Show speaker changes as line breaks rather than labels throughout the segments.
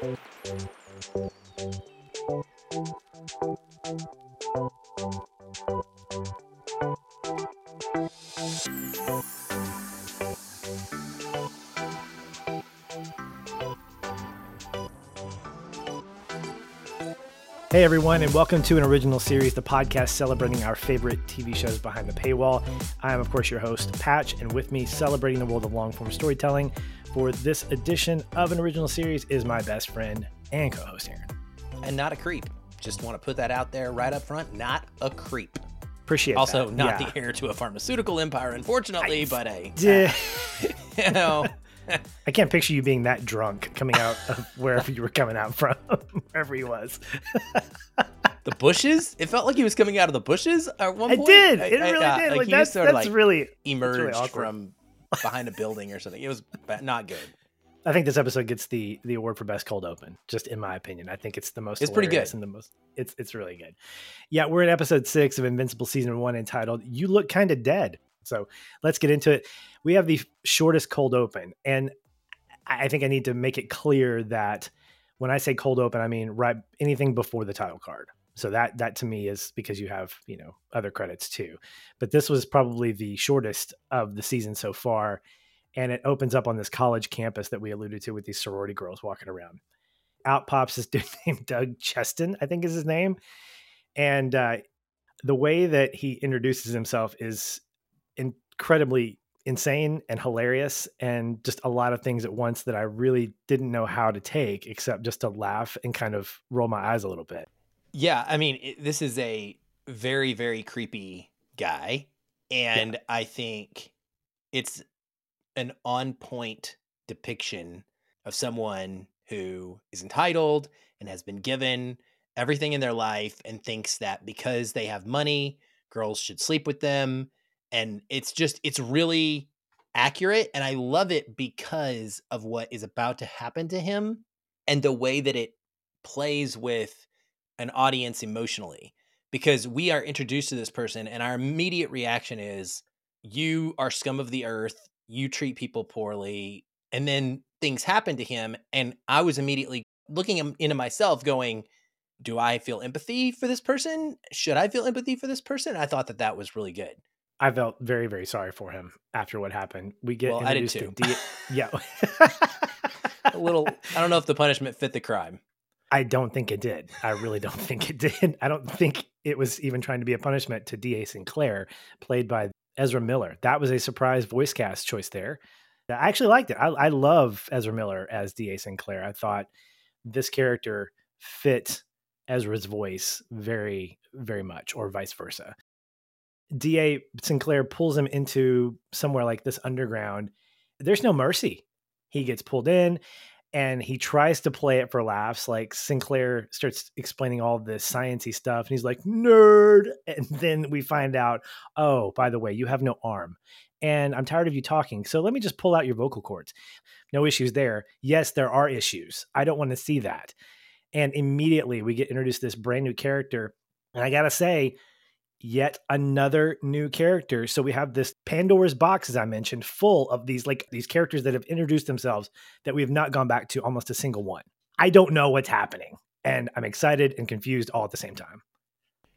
Hey everyone, and welcome to an original series, the podcast celebrating our favorite TV shows behind the paywall. I am, of course, your host, Patch, and with me, celebrating the world of long form storytelling for this edition of an original series is my best friend and co host, Aaron.
And not a creep. Just want to put that out there right up front. Not a creep.
Appreciate it.
also,
that.
not
Yeah.
the heir to a pharmaceutical empire, unfortunately,
I-
but a,
Yeah.
you know,
I can't picture you being that drunk coming out of wherever you were coming out from, wherever he was.
the bushes. It felt like he was coming out of the bushes at one point.
It
did.
It
I-
really
uh,
did.
Like,
Like, that's
sort of
that's
like
really.
emerged
awkward.
from behind a building or something. It was not good.
I think this episode gets the the award for best cold open. Just in my opinion, I think it's the most.
It's pretty good.
and the most. It's it's really good. Yeah, we're in episode six of Invincible season one, entitled "You Look Kind of Dead." So let's get into it. We have the shortest cold open, and I I think I need to make it clear that when I say cold open, I mean right anything before the title card. So that that to me is because you have you know other credits too, but this was probably the shortest of the season so far, and it opens up on this college campus that we alluded to with these sorority girls walking around. Out pops this dude named Doug Cheston, I think is his name, and uh, the way that he introduces himself is incredibly insane and hilarious and just a lot of things at once that I really didn't know how to take except just to laugh and kind of roll my eyes a little bit.
Yeah, I mean, it, this is a very, very creepy guy. And I think it's an on point depiction of someone who is entitled and has been given everything in their life and thinks that because they have money, girls should sleep with them. And it's just, it's really accurate. And I love it because of what is about to happen to him and the way that it plays with an audience emotionally because we are introduced to this person and our immediate reaction is you are scum of the earth you treat people poorly and then things happen to him and i was immediately looking into myself going do i feel empathy for this person should i feel empathy for this person i thought that that was really good
I felt very, very sorry for him after what happened. We get
Well, I did
introduced
too.
to D- yeah.
a little i don't know if the punishment fit the crime
I don't think it did. I really don't think it did. I don't think it was even trying to be a punishment to D.A. Sinclair, played by Ezra Miller. That was a surprise voice cast choice there. I actually liked it. I, I love Ezra Miller as D.A. Sinclair. I thought this character fit Ezra's voice very, very much, or vice versa. D.A. Sinclair pulls him into somewhere like this underground. There's no mercy. He gets pulled in and he tries to play it for laughs. Like Sinclair starts explaining all this sciencey stuff, and he's like, "Nerd!" And then we find out, oh, by the way, you have no arm, and I'm tired of you talking. So let me just pull out your vocal cords. No issues there. Yes, there are issues. I don't want to see that. And immediately we get introduced this brand new character, and I gotta say, yet another new character. So we have this Pandora's box, as I mentioned, full of these like these characters that have introduced themselves that we have not gone back to almost a single one. I don't know what's happening, and I'm excited and confused all at the same time.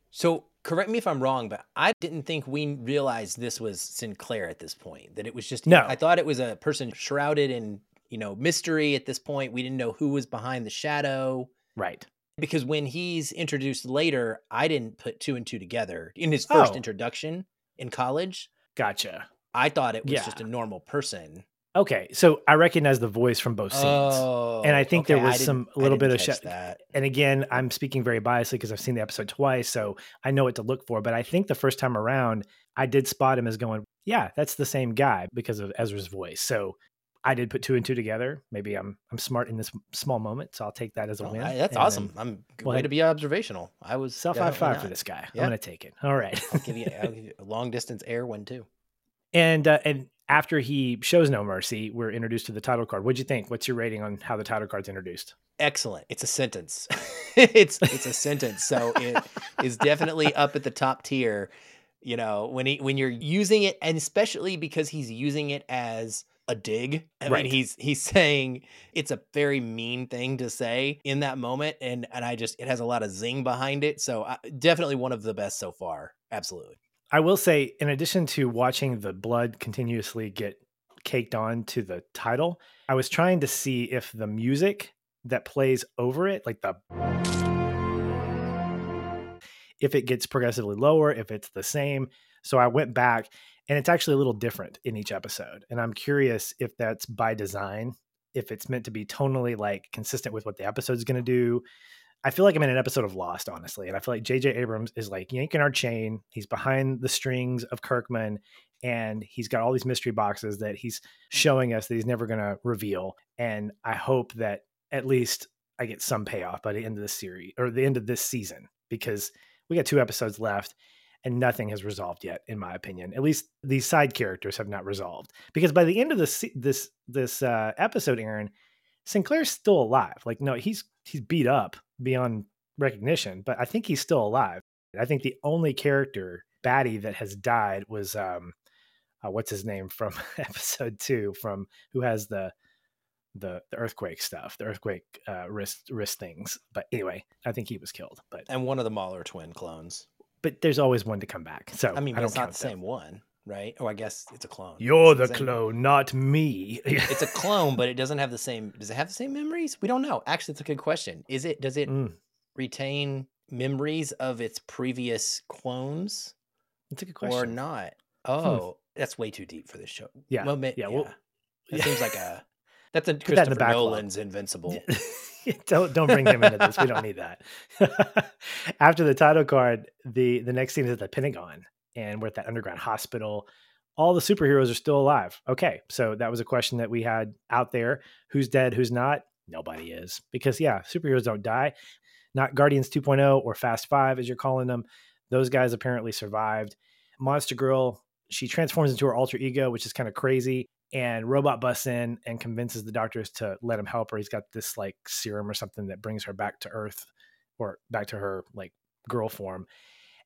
So correct me if I'm wrong, but I didn't think we realized this was Sinclair at this point. That it was just
No.
I thought it was a person shrouded in you know mystery at this point. We didn't know who was behind the shadow
Right.
Because when he's introduced later, I didn't put two and two together in his first
Oh.
introduction in college.
Gotcha.
I thought it was
Yeah.
just a normal person.
Okay, so I recognize the voice from both scenes.
Oh,
And I think there was some- little bit of sh-
that.
and again, I'm speaking very biasly because I've seen the episode twice, so I know what to look for. But I think the first time around, I did spot him as going, "Yeah, that's the same guy" because of Ezra's voice. So I did put two and two together. Maybe I'm I'm smart in this small moment, so I'll take that as a
Oh,
win.
I- that's
And
awesome. I'm
go
way to be observational. I was
Self high five for this guy.
Yeah.
I'm gonna take it. All right.
I'll give you, I'll give you a long distance air one too.
And uh, and after he shows no mercy, we're introduced to the title card. What'd you think? What's your rating on how the title card's introduced?
Excellent. It's a sentence. it's it's a sentence. So it is definitely up at the top tier. You know, when he when you're using it, and especially because he's using it as a dig. I
Right.
mean, he's he's saying it's a very mean thing to say in that moment, and and I just it has a lot of zing behind it. So I, definitely one of the best so far. Absolutely.
I will say, in addition to watching the blood continuously get caked on to the title, I was trying to see if the music that plays over it, like the if it gets progressively lower, if it's the same. So I went back and it's actually a little different in each episode. And I'm curious if that's by design, if it's meant to be tonally like consistent with what the episode is going to do. I feel like I'm in an episode of Lost, honestly. And I feel like JJ Abrams is like yanking our chain. He's behind the strings of Kirkman and he's got all these mystery boxes that he's showing us that he's never going to reveal. And I hope that at least I get some payoff by the end of this series or the end of this season because we got two episodes left and nothing has resolved yet in my opinion. At least these side characters have not resolved. Because by the end of this this this uh, episode aaron sinclair's still alive. Like no he's he's beat up beyond recognition but i think he's still alive. I think the only character baddie that has died was um uh, what's his name from episode two from who has the the, the earthquake stuff the earthquake uh, wrist wrist things. But anyway i think he was killed but
And one of the Mauler twin clones.
But there's always one to come back. So
I mean,
I
it's not the same one, right? Oh, I guess it's a clone.
You're
Is
the clone, not me.
It's a clone, but it doesn't have the same. Does it have the same memories? We don't know. Actually, it's a good question. Is it? Does it
Mm,
retain memories of its previous clones
that's a good question.
or not? Oh, that's way too deep for this show.
Yeah,
Well,
yeah,
yeah.
well-
that
yeah.
seems like a that's a
that in
Nolan's Invincible.
don't don't bring him into this. We don't need that. After the title card, the the next scene is at the Pentagon, and we're at that underground hospital. All the superheroes are still alive. Okay, so that was a question that we had out there: who's dead, who's not? Nobody is, because yeah, superheroes don't die. Not Guardians 2.0 or Fast Five, as you're calling them. Those guys apparently survived. Monster Girl, she transforms into her alter ego, which is kind of crazy and robot busts in and convinces the doctors to let him help her. He's got this like serum or something that brings her back to earth or back to her like girl form.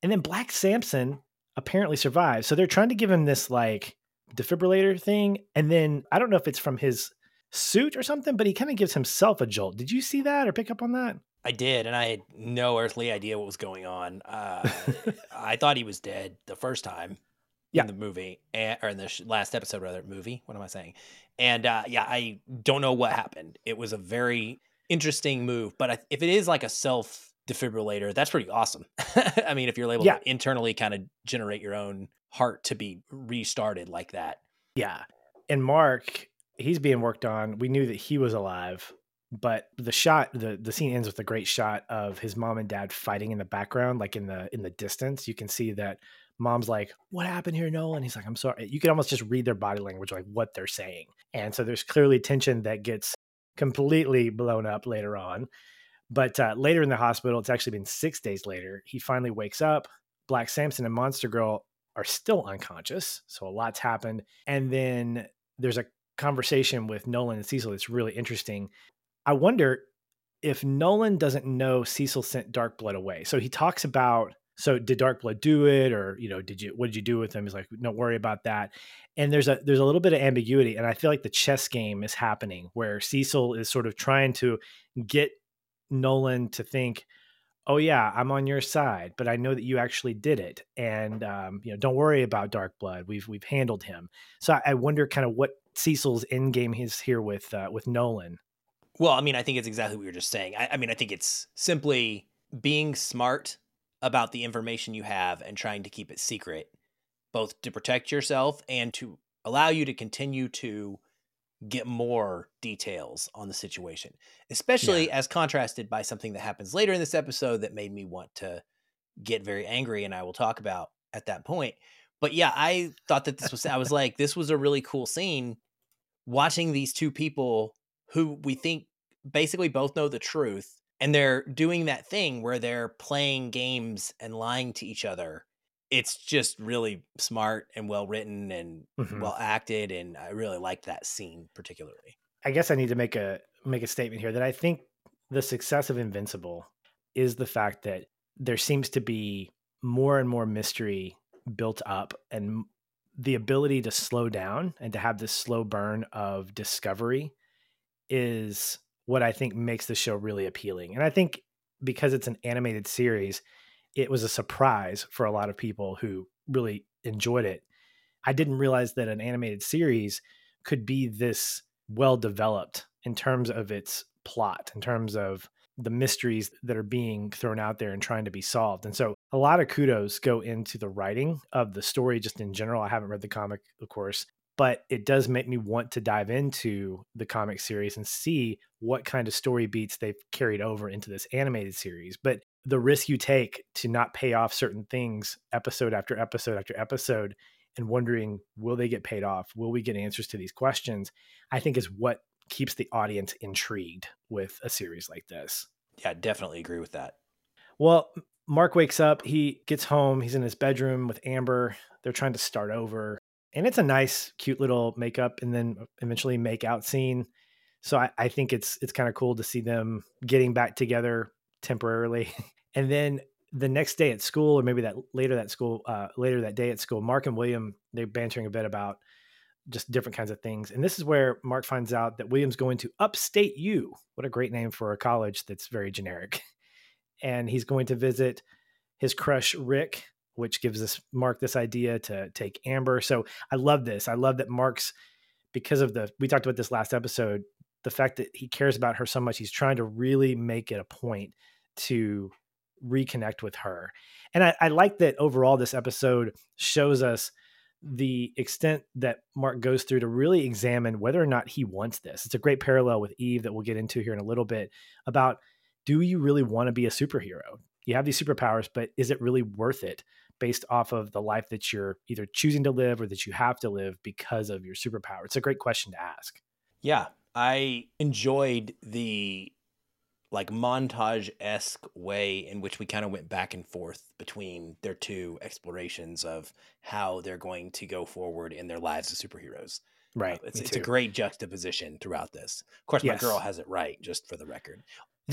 And then black samson apparently survives. So they're trying to give him this like defibrillator thing and then i don't know if it's from his suit or something but he kind of gives himself a jolt. Did you see that or pick up on that?
I did, and I had no earthly idea what was going on. Uh, I thought he was dead the first time
Yeah.
in the movie, and, or in the sh- last episode, rather, movie. What am I saying? And uh, yeah, I don't know what happened. It was a very interesting move, but I, if it is like a self defibrillator, that's pretty awesome. I mean, if you're able
Yeah.
to internally kind of generate your own heart to be restarted like that.
Yeah. And Mark, he's being worked on. We knew that he was alive, but the shot, the the scene ends with a great shot of his mom and dad fighting in the background, like in the in the distance. You can see that mom's like, "What happened here, Nolan?" He's like, "I'm sorry." You can almost just read their body language, like what they're saying. And so there's clearly tension that gets completely blown up later on. But uh, later in the hospital, it's actually been six days later. He finally wakes up. Black Samson and Monster Girl are still unconscious. So a lot's happened. And then there's a conversation with Nolan and Cecil that's really interesting. I wonder if Nolan doesn't know Cecil sent Dark Blood away. So he talks about so did Dark Blood do it or you know did you what did you do with him? He's like don't worry about that. And there's a there's a little bit of ambiguity and I feel like the chess game is happening where Cecil is sort of trying to get Nolan to think oh yeah i'm on your side but i know that you actually did it and um, you know don't worry about dark blood we've we've handled him so i, I wonder kind of what cecil's end game is here with uh, with nolan
Well, I mean, I think it's exactly what you're just saying. I, I mean, I think it's simply being smart about the information you have and trying to keep it secret, both to protect yourself and to allow you to continue to get more details on the situation, especially as contrasted by something that happens later in this episode that made me want to get very angry. And I will talk about at that point. But yeah, I thought that this was, I was like, this was a really cool scene watching these two people who we think basically both know the truth and they're doing that thing where they're playing games and lying to each other it's just really smart and well written and
Mhm.
well acted and i really liked that scene particularly
i guess i need to make a make a statement here that i think the success of invincible is the fact that there seems to be more and more mystery built up and the ability to slow down and to have this slow burn of discovery is what I think makes the show really appealing. And I think because it's an animated series, it was a surprise for a lot of people who really enjoyed it. I didn't realize that an animated series could be this well developed in terms of its plot, in terms of the mysteries that are being thrown out there and trying to be solved. And so a lot of kudos go into the writing of the story just in general. I haven't read the comic, of course, but it does make me want to dive into the comic series and see what kind of story beats they've carried over into this animated series. But the risk you take to not pay off certain things episode after episode after episode and wondering will they get paid off? Will we get answers to these questions? I think is what keeps the audience intrigued with a series like this.
Yeah definitely agree with that.
Well mark wakes up he gets home he's in his bedroom with amber they're trying to start over and it's a nice cute little makeup and then eventually make out scene so I, I think it's it's kind of cool to see them getting back together temporarily and then the next day at school, or maybe that later that school, uh, later that day at school, Mark and William they're bantering a bit about just different kinds of things. And this is where Mark finds out that William's going to Upstate U. What a great name for a college that's very generic. And he's going to visit his crush Rick, which gives us Mark this idea to take Amber. So I love this. I love that Mark's because of the we talked about this last episode, the fact that he cares about her so much, he's trying to really make it a point to reconnect with her. And I, I like that overall, this episode shows us the extent that Mark goes through to really examine whether or not he wants this. It's a great parallel with Eve that we'll get into here in a little bit about do you really want to be a superhero? You have these superpowers, but is it really worth it based off of the life that you're either choosing to live or that you have to live because of your superpower? It's a great question to ask.
Yeah, I enjoyed the like montage esque way in which we kind of went back and forth between their two explorations of how they're going to go forward in their lives as superheroes.
Right.
Uh, it's, it's a great juxtaposition throughout this. Of course, yes. my girl has it right, just for the record.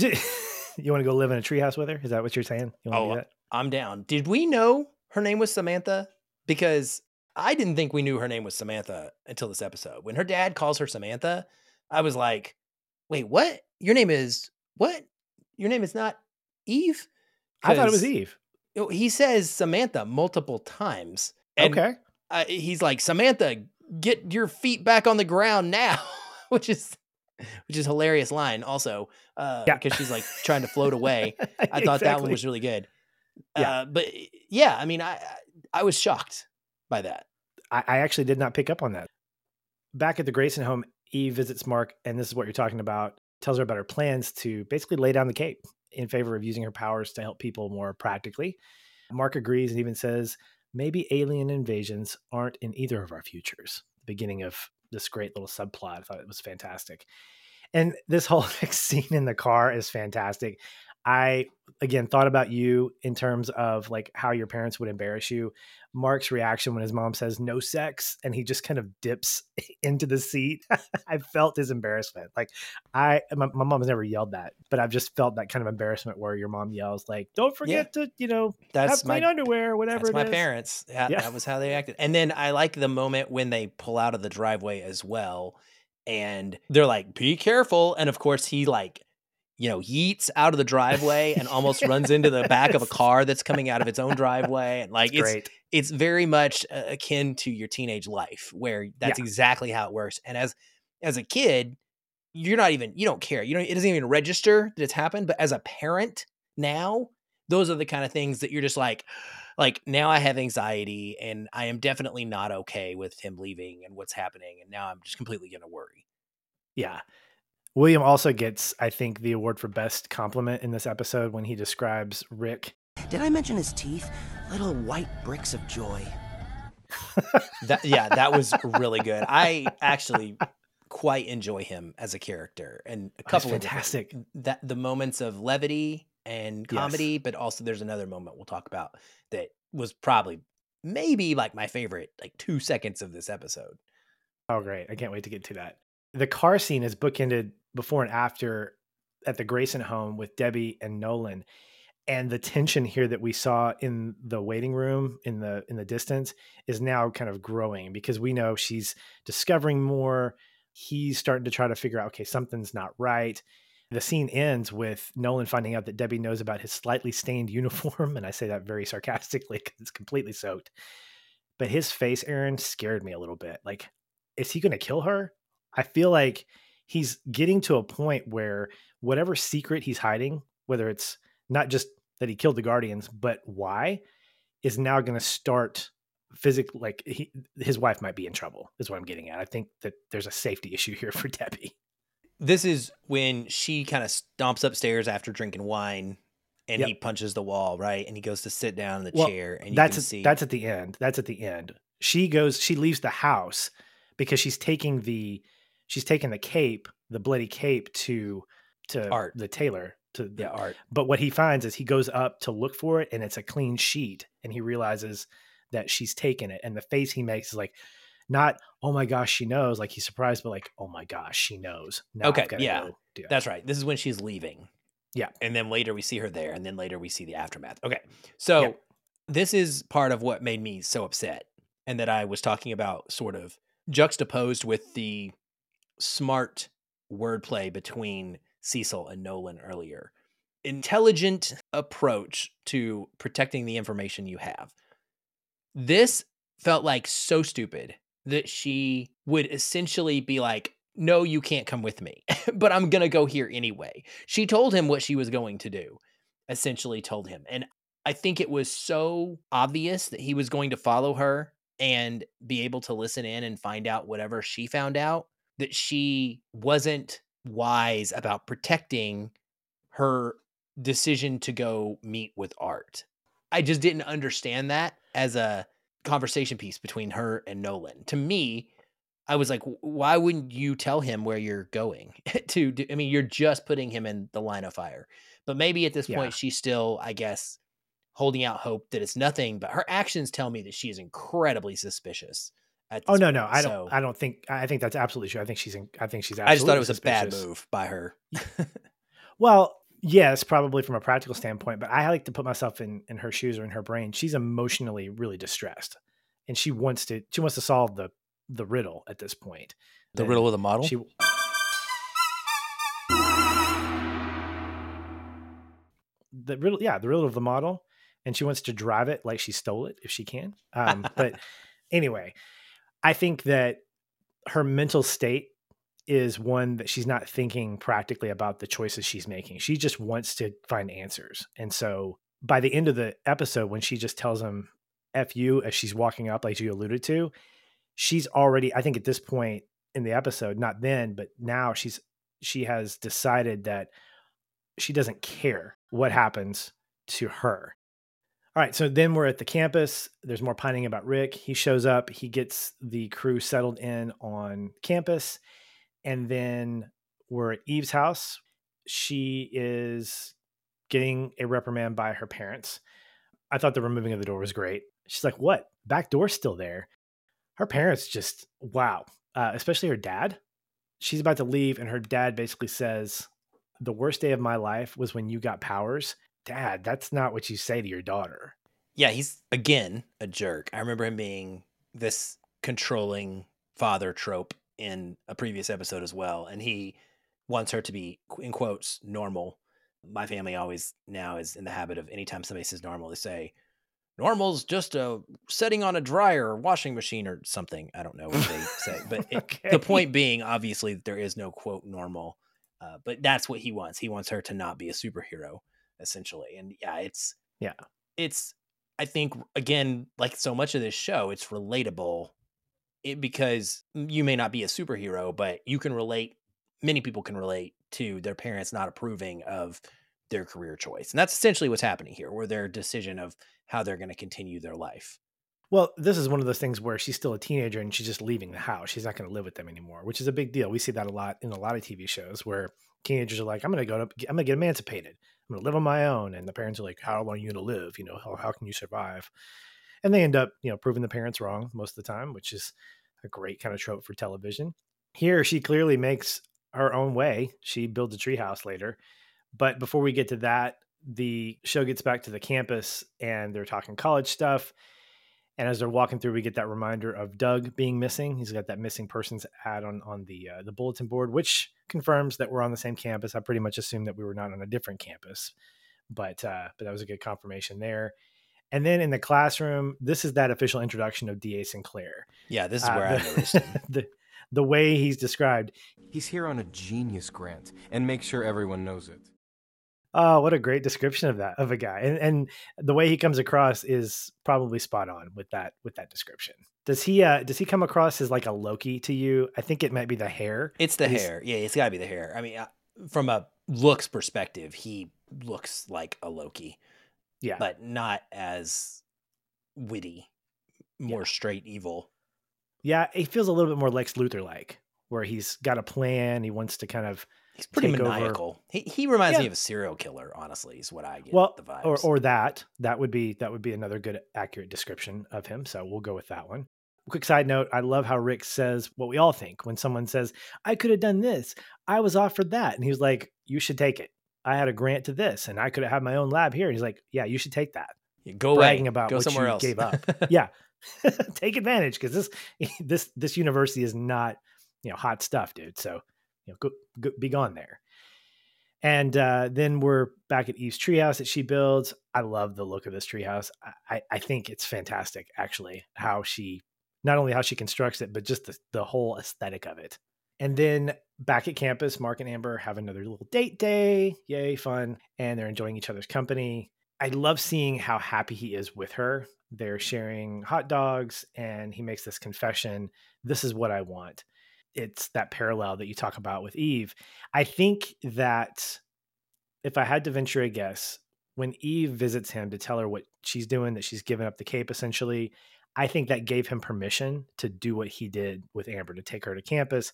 you want to go live in a treehouse with her? Is that what you're saying? You
oh, do I'm down. Did we know her name was Samantha? Because I didn't think we knew her name was Samantha until this episode. When her dad calls her Samantha, I was like, wait, what? Your name is what? Your name is not Eve?
I thought it was Eve.
He says Samantha multiple times.
okay.
Uh, he's like, Samantha, get your feet back on the ground now, which is which is hilarious line also uh yeah. because she's like trying to float away i thought exactly. that one was really good yeah. Uh, but yeah i mean i i was shocked by that
I, I actually did not pick up on that back at the grayson home eve visits mark and this is what you're talking about tells her about her plans to basically lay down the cape in favor of using her powers to help people more practically. Mark agrees and even says maybe alien invasions aren't in either of our futures. The beginning of this great little subplot. I thought it was fantastic. And this whole next scene in the car is fantastic. I again thought about you in terms of like how your parents would embarrass you. Mark's reaction when his mom says no sex and he just kind of dips into the seat. I felt his embarrassment. Like I my, my, mom has never yelled that, but I've just felt that kind of embarrassment where your mom yells like don't forget yeah. to, you know, that's have clean my, underwear or whatever
that's my is. parents. That, yeah. that was how they acted. And then I like the moment when they pull out of the driveway as well and they're like be careful and of course he like you know, yeets out of the driveway and almost runs into the back of a car that's coming out of its own driveway. And like it's great. it's very much uh, akin to your teenage life where that's yeah. exactly how it works. And as as a kid, you're not even you don't care. You know, it doesn't even register that it's happened. But as a parent now, those are the kind of things that you're just like, like now I have anxiety and I am definitely not okay with him leaving and what's happening. And now I'm just completely gonna worry.
Yeah. William also gets, I think, the award for best compliment in this episode when he describes Rick.
Did I mention his teeth? Little white bricks of joy.
that yeah, that was really good. I actually quite enjoy him as a character, and a couple
oh, fantastic
of that the moments of levity and comedy, yes. but also there's another moment we'll talk about that was probably maybe like my favorite, like two seconds of this episode.
Oh, great! I can't wait to get to that. The car scene is bookended before and after at the Grayson home with Debbie and Nolan. and the tension here that we saw in the waiting room in the in the distance is now kind of growing because we know she's discovering more he's starting to try to figure out okay something's not right the scene ends with nolan finding out that debbie knows about his slightly stained uniform and i say that very sarcastically because it's completely soaked. But his face aaron scared me a little bit. Like is he going to kill her? I feel like he's getting to a point where whatever secret he's hiding whether it's not just that he killed the guardians but why is now going to start physically like he, his wife might be in trouble is what i'm getting at. I think that there's a safety issue here for debbie
This is when she kind of stomps upstairs after drinking wine and
Yep.
he punches the wall, right? And he goes to sit down in the
Well,
chair and you
that's
can
at,
see
that's at the end that's at the end she goes she leaves the house because she's taking the she's taking the cape the bloody cape to to
Art.
the tailor to the
yeah, art.
But what he finds is he goes up to look for it and it's a clean sheet and he realizes that she's taken it. And the face he makes is like, not, oh my gosh, she knows, like he's surprised, but like, oh my gosh, she knows. Now
Okay, yeah.
go do that.
That's right. This is when she's leaving.
Yeah.
And then later we see her there, and then later we see the aftermath. Okay. So
Yeah.
this is part of what made me so upset, and that I was talking about sort of juxtaposed with the smart wordplay between Cecil and Nolan earlier. Intelligent approach to protecting the information you have. This felt like so stupid that she would essentially be like, No, you can't come with me, but I'm going to go here anyway. She told him what she was going to do, essentially told him. And I think it was so obvious that he was going to follow her and be able to listen in and find out whatever she found out that she wasn't wise about protecting her decision to go meet with art. I just didn't understand that as a conversation piece between her and Nolan. To me, I was like, why wouldn't you tell him where you're going to do? I mean, you're just putting him in the line of fire. But maybe at this
Yeah.
point, she's still, I guess, holding out hope that it's nothing. But her actions tell me that she is incredibly suspicious. At
Oh no, no,
point,
I don't. I don't think. I think that's absolutely true. I think she's. In, I think she's.
I just thought it was
absolutely
a bad move by her.
Well, yes, probably from a practical standpoint, but I like to put myself in in her shoes or in her brain. She's emotionally really distressed, and she wants to. She wants to solve the the riddle at this point.
the
And
riddle of the model.
She. The riddle, yeah, the riddle of the model, and she wants to drive it like she stole it if she can. Um, but anyway, I think that her mental state is one that she's not thinking practically about the choices she's making. She just wants to find answers. And so by the end of the episode, when she just tells him F you as she's walking up, like you alluded to, she's already, I think at this point in the episode, not then, but now she's she has decided that she doesn't care what happens to her. All right, so then we're at the campus. There's more pining about Rick. He shows up, he gets the crew settled in on campus, and then we're at Eve's house. She is getting a reprimand by her parents. I thought the removing of the door was great. She's like, "What? Back door's still there." Her parents just wow, uh, especially her dad. She's about to leave, and her dad basically says, "The worst day of my life was when you got powers." Dad, that's not what you say to your daughter.
Yeah, he's again a jerk. I remember him being this controlling father trope in a previous episode as well, and he wants her to be in quotes normal. My family always now is in the habit of anytime somebody says normal, they say normal's just a setting on a dryer or washing machine or something. I don't know what they say, but it,
Okay.
the point being, obviously, that there is no quote normal. Uh, but that's what he wants. He wants her to not be a superhero, essentially. And yeah, it's
Yeah.
it's. I think again, like so much of this show, it's relatable, it, because you may not be a superhero, but you can relate. Many people can relate to their parents not approving of their career choice, and that's essentially what's happening here, or their decision of how they're going to continue their life.
Well, this is one of those things where she's still a teenager and she's just leaving the house. She's not going to live with them anymore, which is a big deal. We see that a lot in a lot of TV shows where teenagers are like, "I'm going to go to, I'm going to get emancipated. I'm going to live on my own," and the parents are like, "How long are you going to live? You know, how how can you survive?" And they end up, you know, proving the parents wrong most of the time, which is a great kind of trope for television. Here, she clearly makes her own way. She builds a treehouse later, but before we get to that, the show gets back to the campus and they're talking college stuff. And as they're walking through, we get that reminder of Doug being missing. He's got that missing persons ad on on the uh, the bulletin board, which confirms that we're on the same campus. I pretty much assumed that we were not on a different campus, but uh, but that was a good confirmation there. And then in the classroom, this is that official introduction of D.A. Sinclair.
Yeah, this is
Uh,
where I
the-
noticed him.
the the way he's described.
He's here on a genius grant and make sure everyone knows it.
Oh, what a great description of that of a guy, and and the way he comes across is probably spot on with that with that description. Does he uh does he come across as like a Loki to you? I think it might be the hair.
It's the
He's-
hair. Yeah, it's got to be the hair. I mean, uh, from a looks perspective, he looks like a Loki,
Yeah,
but not as witty, more straight evil.
yeah, he feels a little bit more Lex Luthor like, where he's got a plan. He wants to kind of
He's pretty
Take over-
maniacal. He, he reminds me of a serial killer, honestly, is what I get
well,
the vibes.
or or that that would be that would be another good accurate description of him. So we'll go with that one. Quick side note: I love how Rick says what we all think when someone says, "I could have done this. I was offered that," and he was like, "You should take it. I had a grant to this, and I could have had my own lab here." And he's like, "Yeah, you should take that.
Go
bragging
away.
about
Go
what
somewhere
you
else.
gave up. yeah, take advantage because this this this university is not you know hot stuff, dude. So you know, go, go be gone there." And uh, then we're back at Eve's treehouse that she builds. I love the look of this treehouse. I, I think it's fantastic, actually, how she not only how she constructs it, but just the, the whole aesthetic of it. And then back at campus, Mark and Amber have another little date day. Yay, fun. And they're enjoying each other's company. I love seeing how happy he is with her. They're sharing hot dogs, and he makes this confession This is what I want. It's that parallel that you talk about with Eve. I think that if I had to venture a guess, when Eve visits him to tell her what she's doing, that she's given up the cape essentially, I think that gave him permission to do what he did with Amber, to take her to campus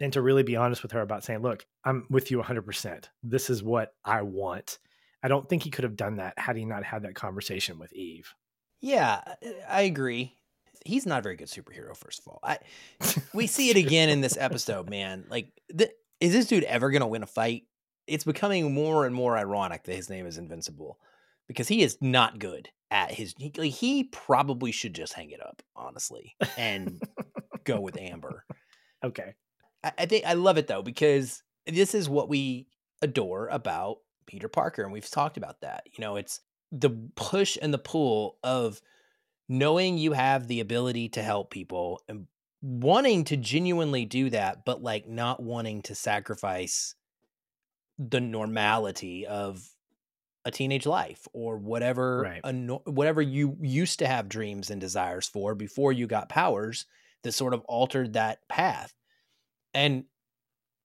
and to really be honest with her about saying, look, I'm with you 100%. This is what I want. I don't think he could have done that had he not had that conversation with Eve.
Yeah, uh, I agree. He's not a very good superhero. First of all, I we see it again in this episode, man. Like, th- is this dude ever gonna win a fight? It's becoming more and more ironic that his name is Invincible because he is not good at his. He, like, he probably should just hang it up, honestly, and go with Amber.
Okay.
I, I think I love it though because this is what we adore about Peter Parker, and we've talked about that. You know, it's the push and the pull of knowing you have the ability to help people and wanting to genuinely do that, but like not wanting to sacrifice the normality of a teenage life or whatever
Right.
a whatever you used to have dreams and desires for before you got powers that sort of altered that path. And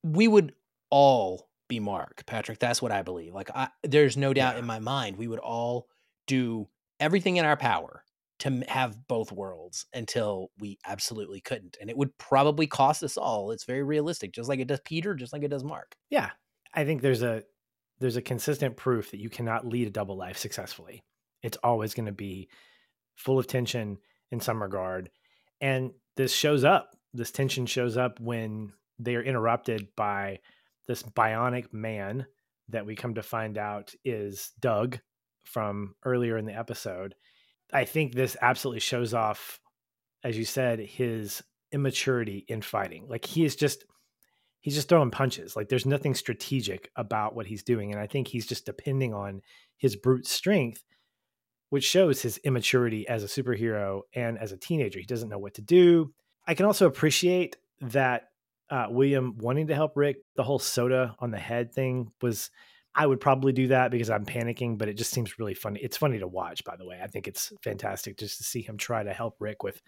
we would all be Mark, Patrick. That's what I believe. Like I there's no doubt
Yeah.
in my mind we would all do everything in our power to have both worlds until we absolutely couldn't. And it would probably cost us all. It's very realistic, just like it does Peter, just like it does Mark.
Yeah. I think there's a there's a consistent proof that you cannot lead a double life successfully. It's always going to be full of tension in some regard. And this shows up. This tension shows up when they are interrupted by this bionic man that we come to find out is Doug from earlier in the episode. I think this absolutely shows off, as you said, his immaturity in fighting. Like he is just he's just throwing punches. Like there's nothing strategic about what he's doing. And I think he's just depending on his brute strength, which shows his immaturity as a superhero and as a teenager. He doesn't know what to do. I can also appreciate that uh, William wanting to help Rick. The whole soda on the head thing was, I would probably do that because I'm panicking, but it just seems really funny. It's funny to watch, by the way. I think it's fantastic just to see him try to help Rick with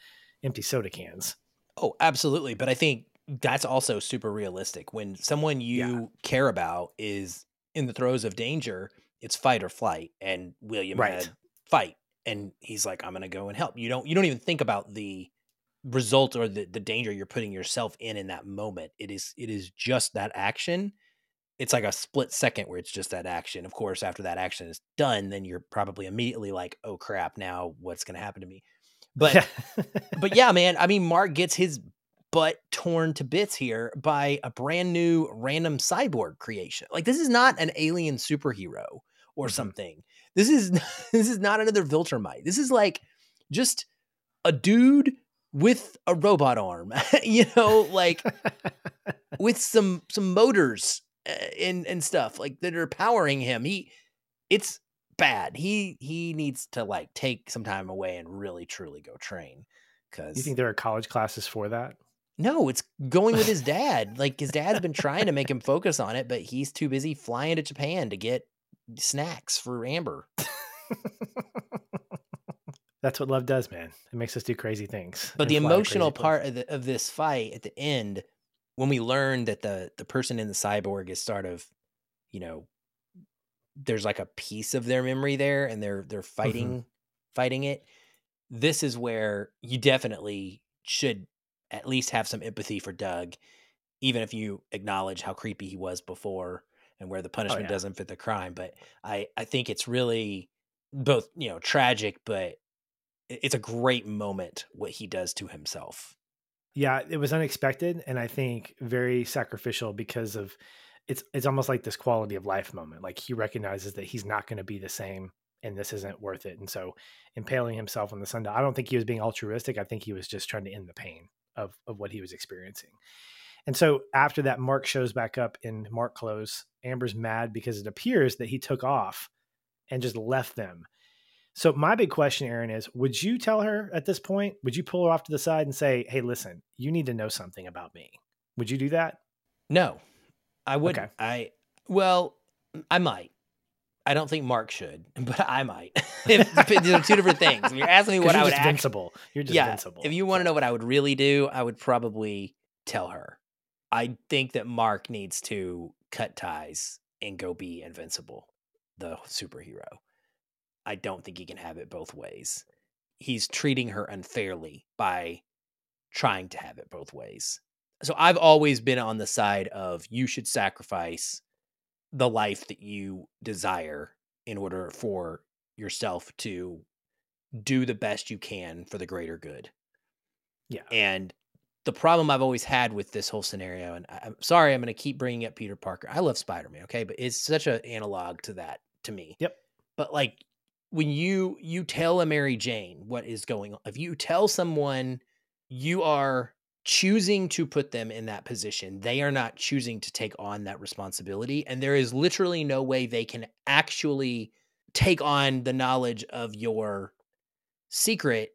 empty soda cans.
Oh, absolutely. But I think that's also super realistic. When someone you
Yeah.
care about is in the throes of danger, it's fight or flight. And William
Right.
had fight. And he's like, I'm gonna go and help. You don't you don't even think about the result or the, the danger you're putting yourself in in that moment. It is it is just that action. It's like a split second where it's just that action. Of course, after that action is done, then you're probably immediately like, oh crap, now what's gonna happen to me? But but yeah, man, I mean, Mark gets his butt torn to bits here by a brand new random cyborg creation. Like, this is not an alien superhero or
Mhm.
something. This is this is not another Viltrumite. This is like just a dude with a robot arm, you know, like with some some motors uh, and and stuff like that are powering him. He it's bad. He he needs to like take some time away and really truly go train cuz
you think there are college classes for that?
no, it's going with his dad. like his dad's been trying to make him focus on it, but he's too busy flying to Japan to get snacks for Amber.
That's what love does, man. It makes us do crazy things.
But the emotional part
places.
of, the, of this fight at the end, when we learn that the the person in the cyborg is sort of, you know, there's like a piece of their memory there, and they're they're mm-hmm. fighting fighting it. This is where you definitely should at least have some empathy for Doug, even if you acknowledge how creepy he was before and where the oh, punishment
yeah.
doesn't fit the crime. But I I think it's really both you know tragic, but it's a great moment what he does to himself.
Yeah, it was unexpected and I think very sacrificial because of it's it's almost like this quality of life moment. Like he recognizes that he's not going to be the same and this isn't worth it. And so impaling himself on the sundial, I don't think he was being altruistic. I think he was just trying to end the pain of of what he was experiencing. And so after that, Mark shows back up in Mark clothes. Amber's mad because it appears that he took off and just left them. So my big question, Aaron, is would you tell her at this point? Would you pull her off to the side and say, "Hey, listen, you need to know something about me"? Would you do that?
No, I wouldn't.
Okay.
I well, I might. I don't think Mark should, but I might. these are two different things. If you're asking me what I would act,
invincible. You're just
yeah.
invincible.
If you want to know what I would really do, I would probably tell her. I think that Mark needs to cut ties and go be invincible, the superhero. I don't think he can have it both ways. He's treating her unfairly by trying to have it both ways. So I've always been on the side of you should sacrifice the life that you desire in order for yourself to do the best you can for the greater good.
yeah,
And the problem I've always had with this whole scenario, and I'm sorry, I'm going to keep bringing up Peter Parker. I love Spider Man, okay, but it's such an analog to that to me.
Yep.
But like when you you tell a Mary Jane what is going on, if you tell someone you are choosing to put them in that position, they are not choosing to take on that responsibility, and there is literally no way they can actually take on the knowledge of your secret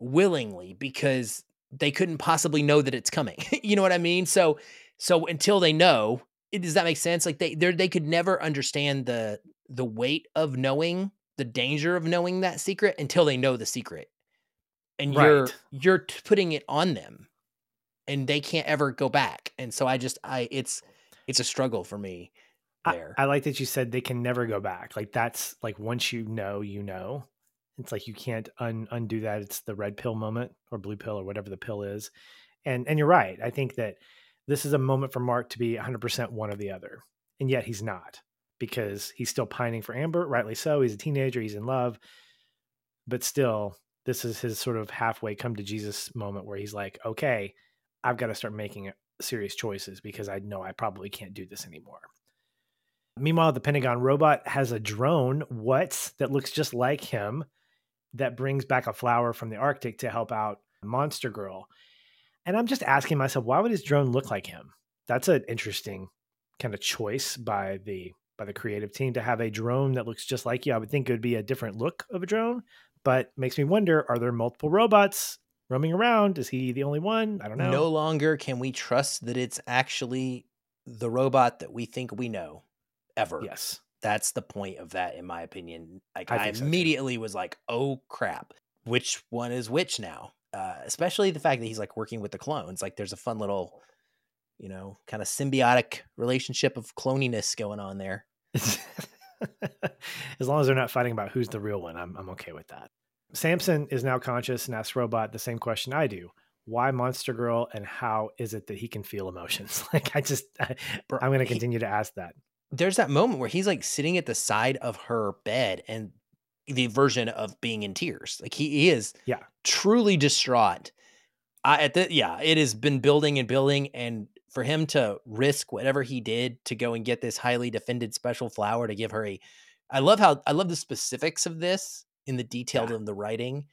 willingly because they couldn't possibly know that it's coming. you know what I mean? So so until they know, does that make sense? Like they they they could never understand the the weight of knowing, the danger of knowing that secret until they know the secret. And you're you're t- putting it on them and they can't ever go back. And so I just I it's it's a struggle for me
I,
there.
I like that you said they can never go back. Like that's like once you know, you know. It's like you can't un- undo that. It's the red pill moment or blue pill or whatever the pill is. And and you're right. I think that this is a moment for Mark to be 100% one or the other. And yet he's not because he's still pining for Amber, rightly so. He's a teenager, he's in love. But still, this is his sort of halfway come to Jesus moment where he's like, "Okay, I've got to start making serious choices because I know I probably can't do this anymore." Meanwhile, the Pentagon robot has a drone, what, that looks just like him, that brings back a flower from the Arctic to help out Monster Girl. And I'm just asking myself, why would his drone look like him? That's an interesting kind of choice by the by the creative team to have a drone that looks just like you. I would think it would be a different look of a drone, but makes me wonder: Are there multiple robots roaming around? Is he the only one? I don't know.
No longer can we trust that it's actually the robot that we think we know ever.
Yes.
That's the point of that, in my opinion. Like
I
I,
think so,
immediately was like, "Oh crap, which one is which now?" Uh, especially the fact that he's like working with the clones. Like, there's a fun little, you know, kind of symbiotic relationship of cloniness going on there.
as long as they're not fighting about who's the real one, I'm I'm okay with that. Samson is now conscious and asks Robot the same question I do: Why Monster Girl, and how is it that he can feel emotions? like I just, I, I'm going to continue to ask that.
there's that moment where he's like sitting at the side of her bed and the version of being in tears. Like he, he is
Yeah.
truly distraught. I at the yeah, it has been building and building and for him to risk whatever he did to go and get this highly defended special flower to give her a I love how I love the specifics of this in the detail
Yeah.
of the writing.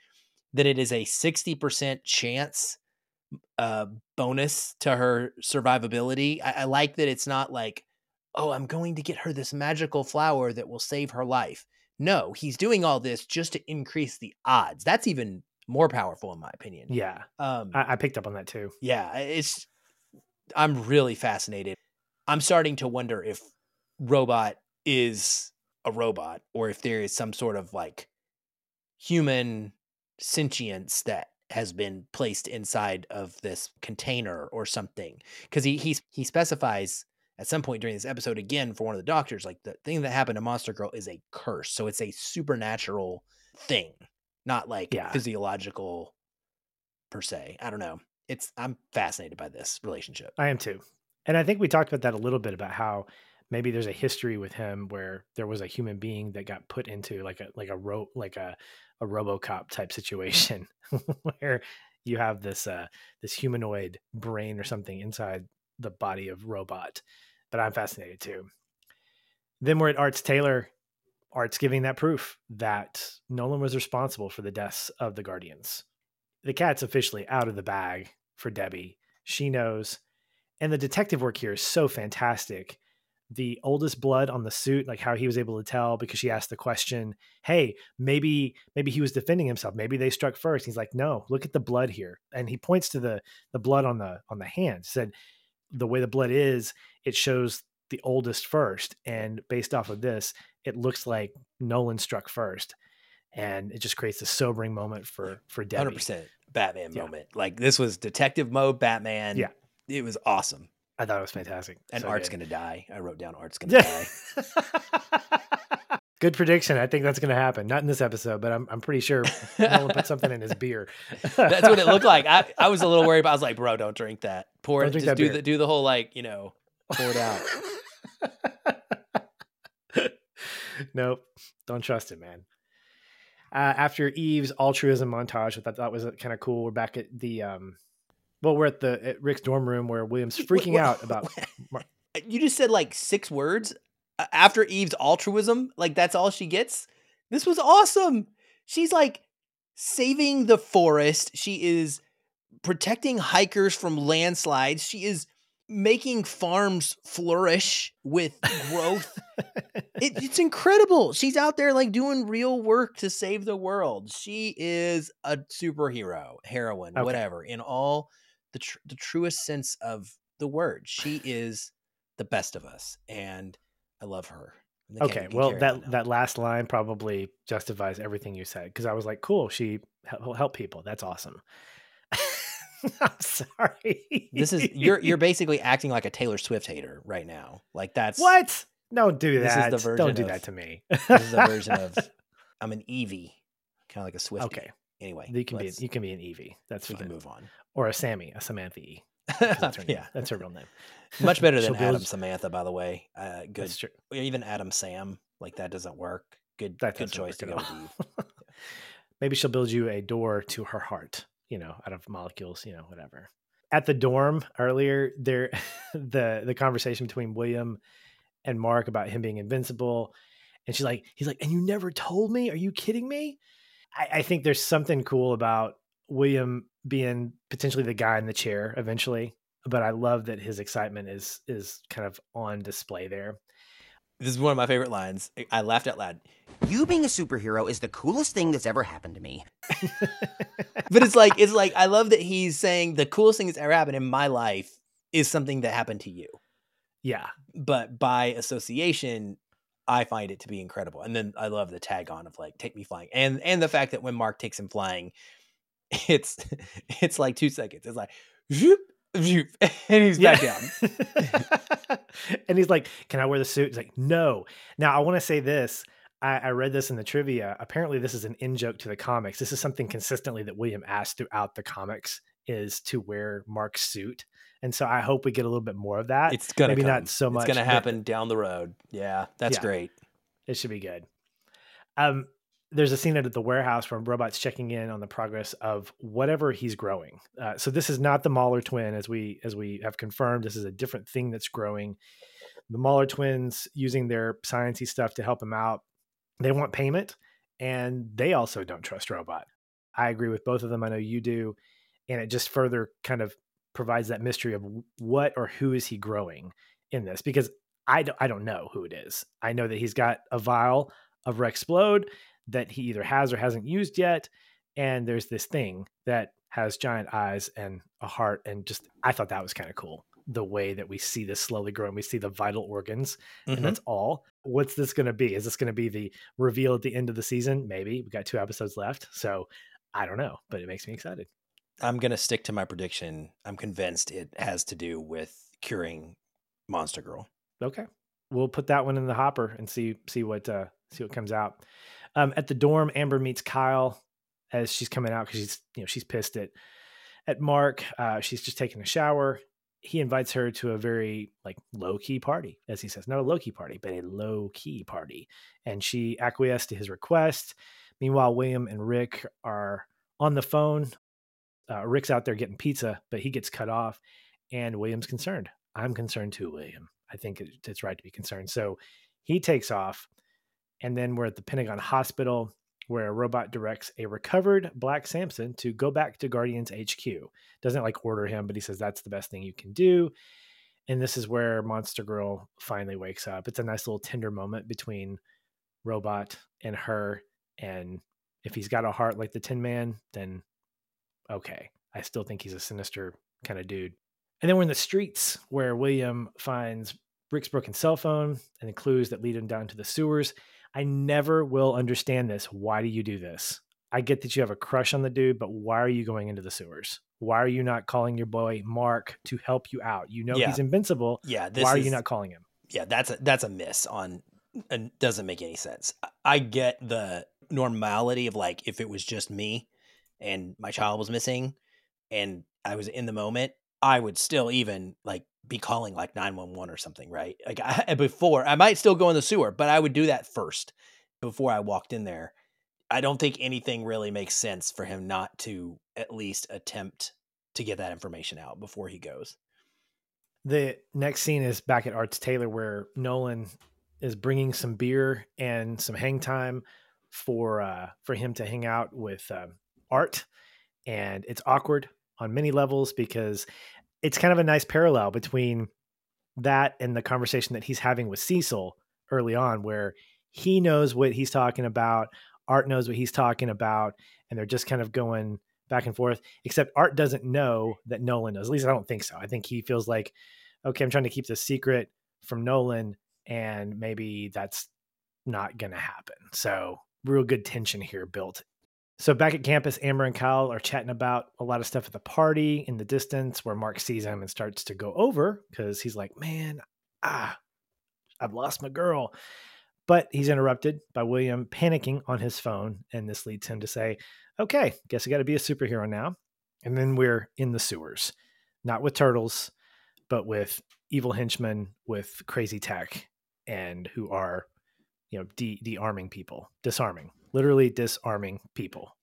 That it is a sixty percent chance uh, bonus to her survivability. I, I like that it's not like, oh, I'm going to get her this magical flower that will save her life. No, he's doing all this just to increase the odds. That's even more powerful, in my opinion.
Yeah,
Um,
I, I picked up on that too.
yeah, it's. I'm really fascinated. I'm starting to wonder if robot is a robot or if there is some sort of like human sentience that has been placed inside of this container or something because he he he specifies at some point during this episode again for one of the doctors like the thing that happened to monster girl is a curse so it's a supernatural thing not like
Yeah.
physiological per se i don't know it's i'm fascinated by this relationship
I am too. And I think we talked about that a little bit about how maybe there's a history with him where there was a human being that got put into like a like a ro- like a a RoboCop type situation where you have this uh this humanoid brain or something inside the body of robot. But I'm fascinated too. Then we're at Arts tailor. Art's giving that proof that Nolan was responsible for the deaths of the Guardians. The cat's officially out of the bag for Debbie. She knows. And the detective work here is so fantastic. The oldest blood on the suit like how he was able to tell because she asked the question hey maybe maybe he was defending himself. Maybe they struck first. He's like no look at the blood here. And he points to the the blood on the on the hand. Said the way the blood is it shows the oldest first. And based off of this it looks like nolan struck first and it just creates a sobering moment for for Debbie.
100% batman
Yeah.
moment like this was detective mode batman
Yeah.
it was awesome
I thought it was fantastic.
and
So
art's gonna die i wrote down art's gonna die
Good prediction. I think that's going to happen. Not in this episode, but I'm I'm pretty sure Nolan put something in his beer.
That's what it looked like. I, I was a little worried, but I was like, bro, don't drink that. Pour
Don't
it. Just do
beer.
the do the whole like, you know, pour it out.
nope, don't trust it, man. Uh, after Eve's altruism montage, I thought was kind of cool. We're back at the um, well, we're at the at Rick's dorm room where William's freaking out about.
You just said like six words uh, after Eve's altruism. Like that's all she gets. This was awesome. She's like saving the forest. She is protecting hikers from landslides. She is making farms flourish with growth. it, it's incredible. She's out there like doing real work to save the world. She is a superhero, heroine,
Okay.
whatever, in all the tr- the truest sense of the word. She is the best of us, and I love her.
Okay, well that that last line probably justifies everything you said because I was like, cool, she will help people. That's awesome. I'm sorry.
this is you're you're basically acting like a Taylor Swift hater right now. Like that's
what? Don't do
This is the
that.
version
Don't do
of-
that to me.
this is a version of I'm an Evie, kind of like a Swift.
okay.
Anyway,
You can be you can be an Evie. That's
we
fine.
can move on.
Or a Sammy, a Samantha E. That's
yeah,
That's her real name.
much better than Adam Samantha, by the way. Uh, good. Even Adam Sam, like that doesn't work. Good,
That
good choice to go with. Eve.
Maybe she'll build you a door to her heart, you know, out of molecules, you know, whatever. At the dorm earlier, there the the conversation between William and Mark about him being invincible. And she's like, he's like, and you never told me? Are you kidding me? I, I think there's something cool about William being potentially the guy in the chair eventually. But I love that his excitement is is kind of on display there.
This is one of my favorite lines. I- I laughed out loud,
You being a superhero is the coolest thing that's ever happened to me.
but it's like it's like I love that he's saying the coolest thing that's ever happened in my life is something that happened to you.
yeah.
but by association i find it to be incredible and then i love the tag on of like take me flying and and the fact that when mark takes him flying it's it's like two seconds it's like zoop, zoop, and he's back down
and he's like, Can I wear the suit? He's like, No. Now, I want to say this. I, I read this in the trivia. Apparently, this is an in joke to the comics. This is something consistently that William asked throughout the comics is to wear Mark's suit. And so I hope we get a little bit more of that.
it's gonna
maybe
come.
not so much,
it's gonna
but-
happen down the road yeah that's
Yeah.
great
It should be good. Um, there's a scene at the warehouse where Robot's checking in on the progress of whatever he's growing. Uh, so this is not the Mauler twin, as we as we have confirmed. This is a different thing that's growing. The Mauler twins using their sciencey stuff to help him out. they want payment and they also don't trust robot i agree with both of them i know you do and it just further kind of provides that mystery of what or who is he growing in this because i don't, I don't know who it is i know that he's got a vial of Rex Splode that he either has or hasn't used yet and there's this thing that has giant eyes and a heart and just i thought that was kind of cool the way that we see this slowly growing we see the vital organs
Mhm.
and that's all what's this going to be is this going to be the reveal at the end of the season maybe we got two episodes left so i don't know but it makes me excited
I'm gonna stick to my prediction. I'm convinced it has to do with curing Monster Girl.
okay we'll put that one in the hopper and see see what uh see what comes out um at the dorm amber meets kyle as she's coming out because she's you know she's pissed at at mark. Uh she's just taking a shower. He invites her to a very like low key party as he says. Not a low key party but a low key party. And she acquiesced to his request. Meanwhile william and rick are on the phone. Uh, rick's out there getting pizza but he gets cut off and william's concerned. I'm concerned too william. I think it's right to be concerned. So he takes off and then we're at the pentagon hospital where a robot directs a recovered black samson to go back to guardians hq doesn't like order him but he says that's the best thing you can do. And this is where monster girl finally wakes up. It's a nice little tender moment between robot and her. And if he's got a heart like the tin man then okay. I still think he's a sinister kind of dude. And then we're in the streets where william finds rick's broken cell phone and the clues that lead him down to the sewers i never will understand this. Why do you do this? I get that you have a crush on the dude but why are you going into the sewers? Why are you not calling your boy mark to help you out? You know
Yeah.
he's invincible.
Yeah, this
why are
is,
you not calling him?
Yeah, that's a that's a miss on and doesn't make any sense. I get the normality of like if it was just me and my child was missing and I was in the moment, I would still even like be calling like 911 or something, right? Like I, before, I might still go in the sewer, but I would do that first before I walked in there. I don't think anything really makes sense for him not to at least attempt to get that information out before he goes.
the next scene is back at Arts tailor where Nolan is bringing some beer and some hang time for uh, for him to hang out with um, Art, and it's awkward on many levels because it's kind of a nice parallel between that and the conversation that he's having with Cecil early on, where he knows what he's talking about, Art knows what he's talking about, and they're just kind of going back and forth. Except Art doesn't know that Nolan knows. At least I don't think so. I think he feels like, okay, I'm trying to keep this secret from Nolan, and maybe that's not going to happen. So, real good tension here built. So, back at campus, Amber and Kyle are chatting about a lot of stuff at the party in the distance where Mark sees him and starts to go over because he's like, man, ah, I've lost my girl. But he's interrupted by William panicking on his phone. And this leads him to say, okay, guess I got to be a superhero now. And then we're in the sewers, not with turtles, but with evil henchmen with crazy tech and who are, you know, de- de-arming people, disarming, literally disarming people.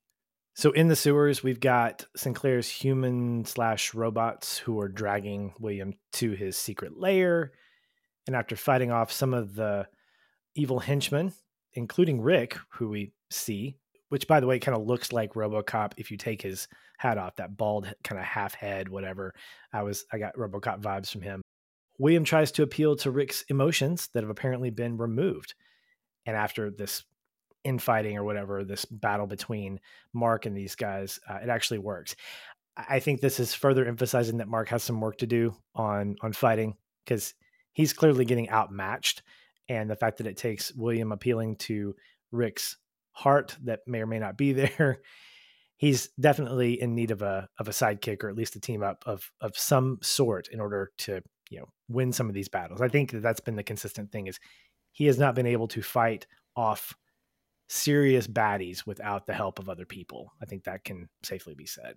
So in the sewers, we've got Sinclair's human slash robots who are dragging William to his secret lair. And after fighting off some of the evil henchmen, including Rick, who we see, which by the way kind of looks like RoboCop if you take his hat off, that bald kind of half head, whatever. I was I got RoboCop vibes from him. William tries to appeal to Rick's emotions that have apparently been removed. And after this infighting or whatever, this battle between Mark and these guys, uh, it actually works. I think this is further emphasizing that Mark has some work to do on on fighting because he's clearly getting outmatched, and the fact that it takes William appealing to Rick's heart that may or may not be there, he's definitely in need of a of a sidekick or at least a team up of of some sort in order to you know win some of these battles. I think that that's been the consistent thing is he has not been able to fight off serious baddies without the help of other people. I think that can safely be said.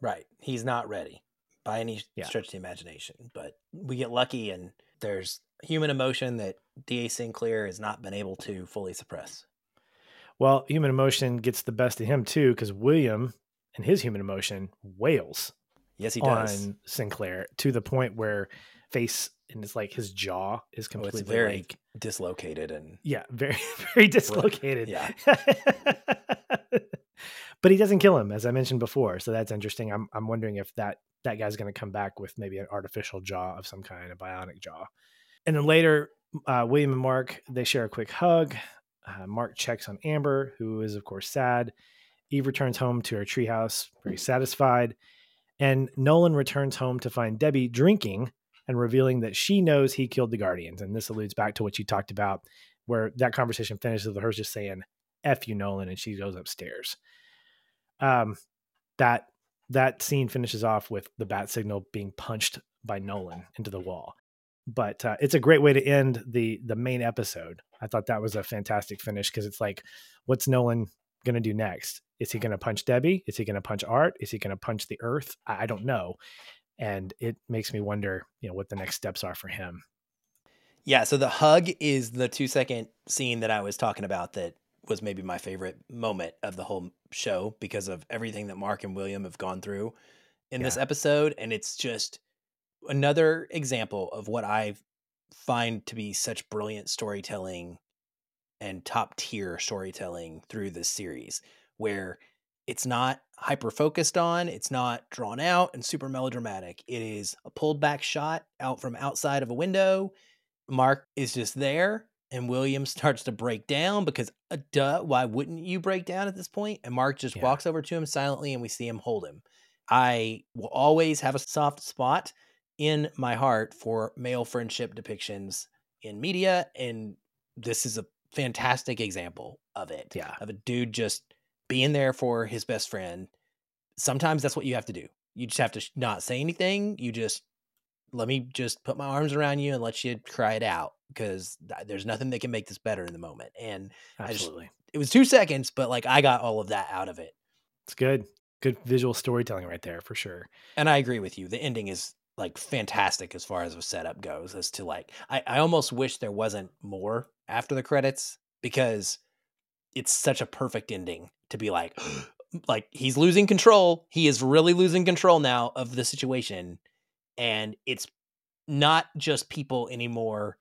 Right. He's not ready by any
Yeah.
stretch of the imagination. But we get lucky and there's human emotion that D.A. Sinclair has not been able to fully suppress.
Well, human emotion gets the best of him too because William and his human emotion wails
Yes, he does.
on Sinclair to the point where face and it's like his jaw is
Oh,
completely
it's very
like
dislocated and
yeah, very very dislocated.
yeah.
but he doesn't kill him, as I mentioned before. So that's interesting. I'm I'm wondering if that that guy's going to come back with maybe an artificial jaw of some kind, a bionic jaw. And then later, uh, William and Mark they share a quick hug. Uh, Mark checks on Amber, who is of course sad. Eve returns home to her treehouse, very satisfied. And Nolan returns home to find Debbie drinking and revealing that she knows he killed the Guardians. And this alludes back to what you talked about, where that conversation finishes with her just saying, F you, Nolan, and she goes upstairs. Um, that that scene finishes off with the bat signal being punched by Nolan into the wall. But uh, it's a great way to end the the main episode. I thought that was a fantastic finish because it's like, what's Nolan going to do next? Is he going to punch Debbie? Is he going to punch Art? Is he going to punch the Earth? I, I don't know, and it makes me wonder, you know, what the next steps are for him.
Yeah, so the hug is the two second scene that I was talking about that was maybe my favorite moment of the whole show because of everything that Mark and William have gone through in this episode. And it's just another example of what I find to be such brilliant storytelling and top tier storytelling through this series, where it's not hyper focused on, it's not drawn out and super melodramatic. It is a pulled back shot out from outside of a window. Mark is just there, and William starts to break down because, uh, duh, why wouldn't you break down at this point? And Mark just
Yeah.
walks over to him silently, and we see him hold him. I will always have a soft spot in my heart for male friendship depictions in media, and this is a fantastic example of it.
Yeah.
Of a dude just being there for his best friend. Sometimes that's what you have to do. You just have to not say anything. You just let me just put my arms around you and let you cry it out because th- there's nothing that can make this better in the moment. And I just-
Absolutely,
it was two seconds, but like I got all of that out of it.
it's good. Good visual storytelling right there for sure.
And I agree with you. The ending is like fantastic as far as the setup goes, as to like, I, I almost wish there wasn't more after the credits because it's such a perfect ending to be like, like he's losing control. He is really losing control now of the situation. And it's not just people anymore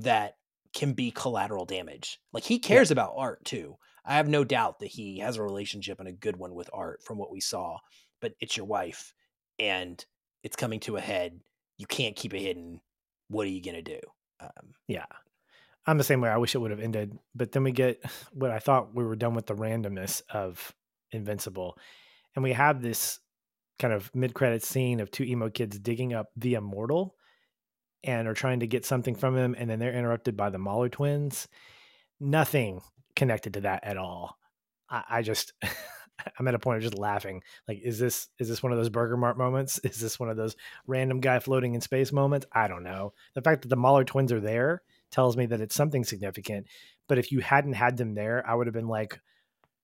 that can be collateral damage. Like he cares about art too. I have no doubt that he has a relationship and a good one with art from what we saw, but it's your wife and it's coming to a head. You can't keep it hidden. What are you going to do? Um,
Yeah. I'm the same way. I wish it would have ended, but then we get what I thought we were done with the randomness of Invincible. And we have this kind of mid credit scene of two emo kids digging up the immortal and are trying to get something from him. And then they're interrupted by the Mauler twins. Nothing connected to that at all. I, I just, I'm at a point of just laughing. Like, is this is this one of those Burger Mart moments? Is this one of those random guy floating in space moments? I don't know. The fact that the Mauler twins are there tells me that it's something significant. But if you hadn't had them there, I would have been like,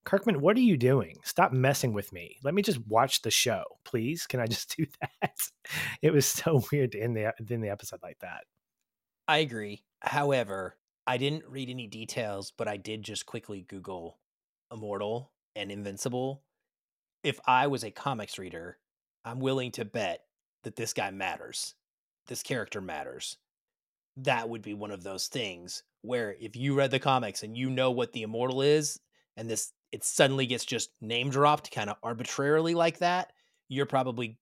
Kirkman, what are you doing? Stop messing with me. Let me just watch the show, please. Can I just do that? It was so weird to end the end the episode like that.
I agree. However, I didn't read any details, but I did just quickly Google Immortal and Invincible. If I was a comics reader, I'm willing to bet that this guy matters. This character matters. That would be one of those things where if you read the comics and you know what the Immortal is, and this it suddenly gets just name dropped kind of arbitrarily like that, you're probably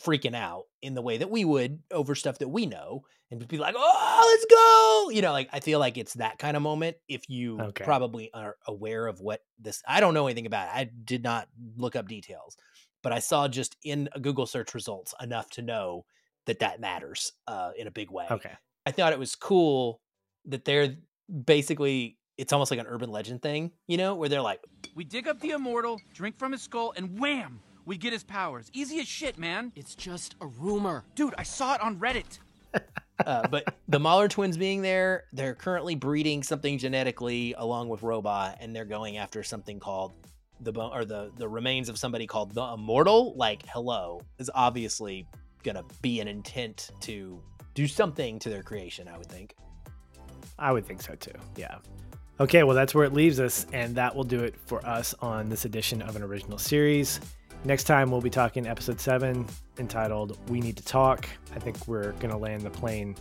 freaking out in the way that we would over stuff that we know and be like, oh, let's go. You know, like I feel like it's that kind of moment if you
Okay.
probably are aware of what this, I don't know anything about it. I did not look up details, but I saw just in a Google search results enough to know that that matters uh, in a big way.
Okay.
I thought it was cool that they're basically, it's almost like an urban legend thing, you know, where they're like,
We dig up the immortal, drink from his skull, and wham! We get his powers. Easy as shit, man.
It's just a rumor.
Dude, I saw it on Reddit.
uh, but the Mauler twins being there, they're currently breeding something genetically along with Robot, and they're going after something called the bone or the the remains of somebody called the Immortal. Like, hello, is obviously gonna be an intent to do something to their creation. I would think.
I would think so too. Yeah. Okay, well, that's where it leaves us, and that will do it for us on this edition of an original series. Next time, we'll be talking episode seven entitled We Need to Talk. I think we're going to land the plane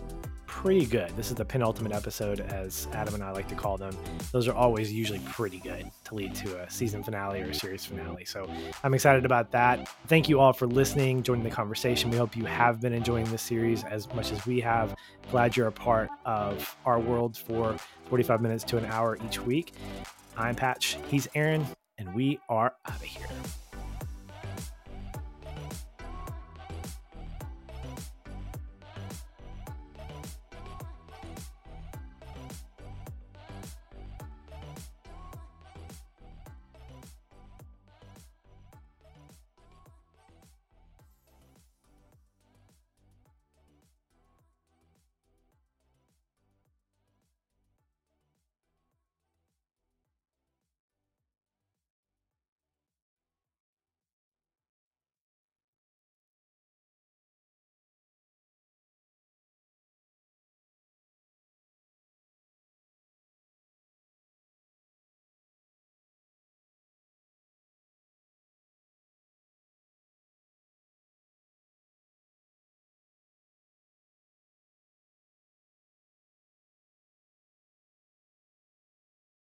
pretty good. This is the penultimate episode, as Adam and I like to call them. Those are always usually pretty good to lead to a season finale or a series finale. So I'm excited about that. Thank you all for listening, joining the conversation. We hope you have been enjoying this series as much as we have. Glad you're a part of our world for 45 minutes to an hour each week. I'm Patch, he's Aaron, and we are out of here.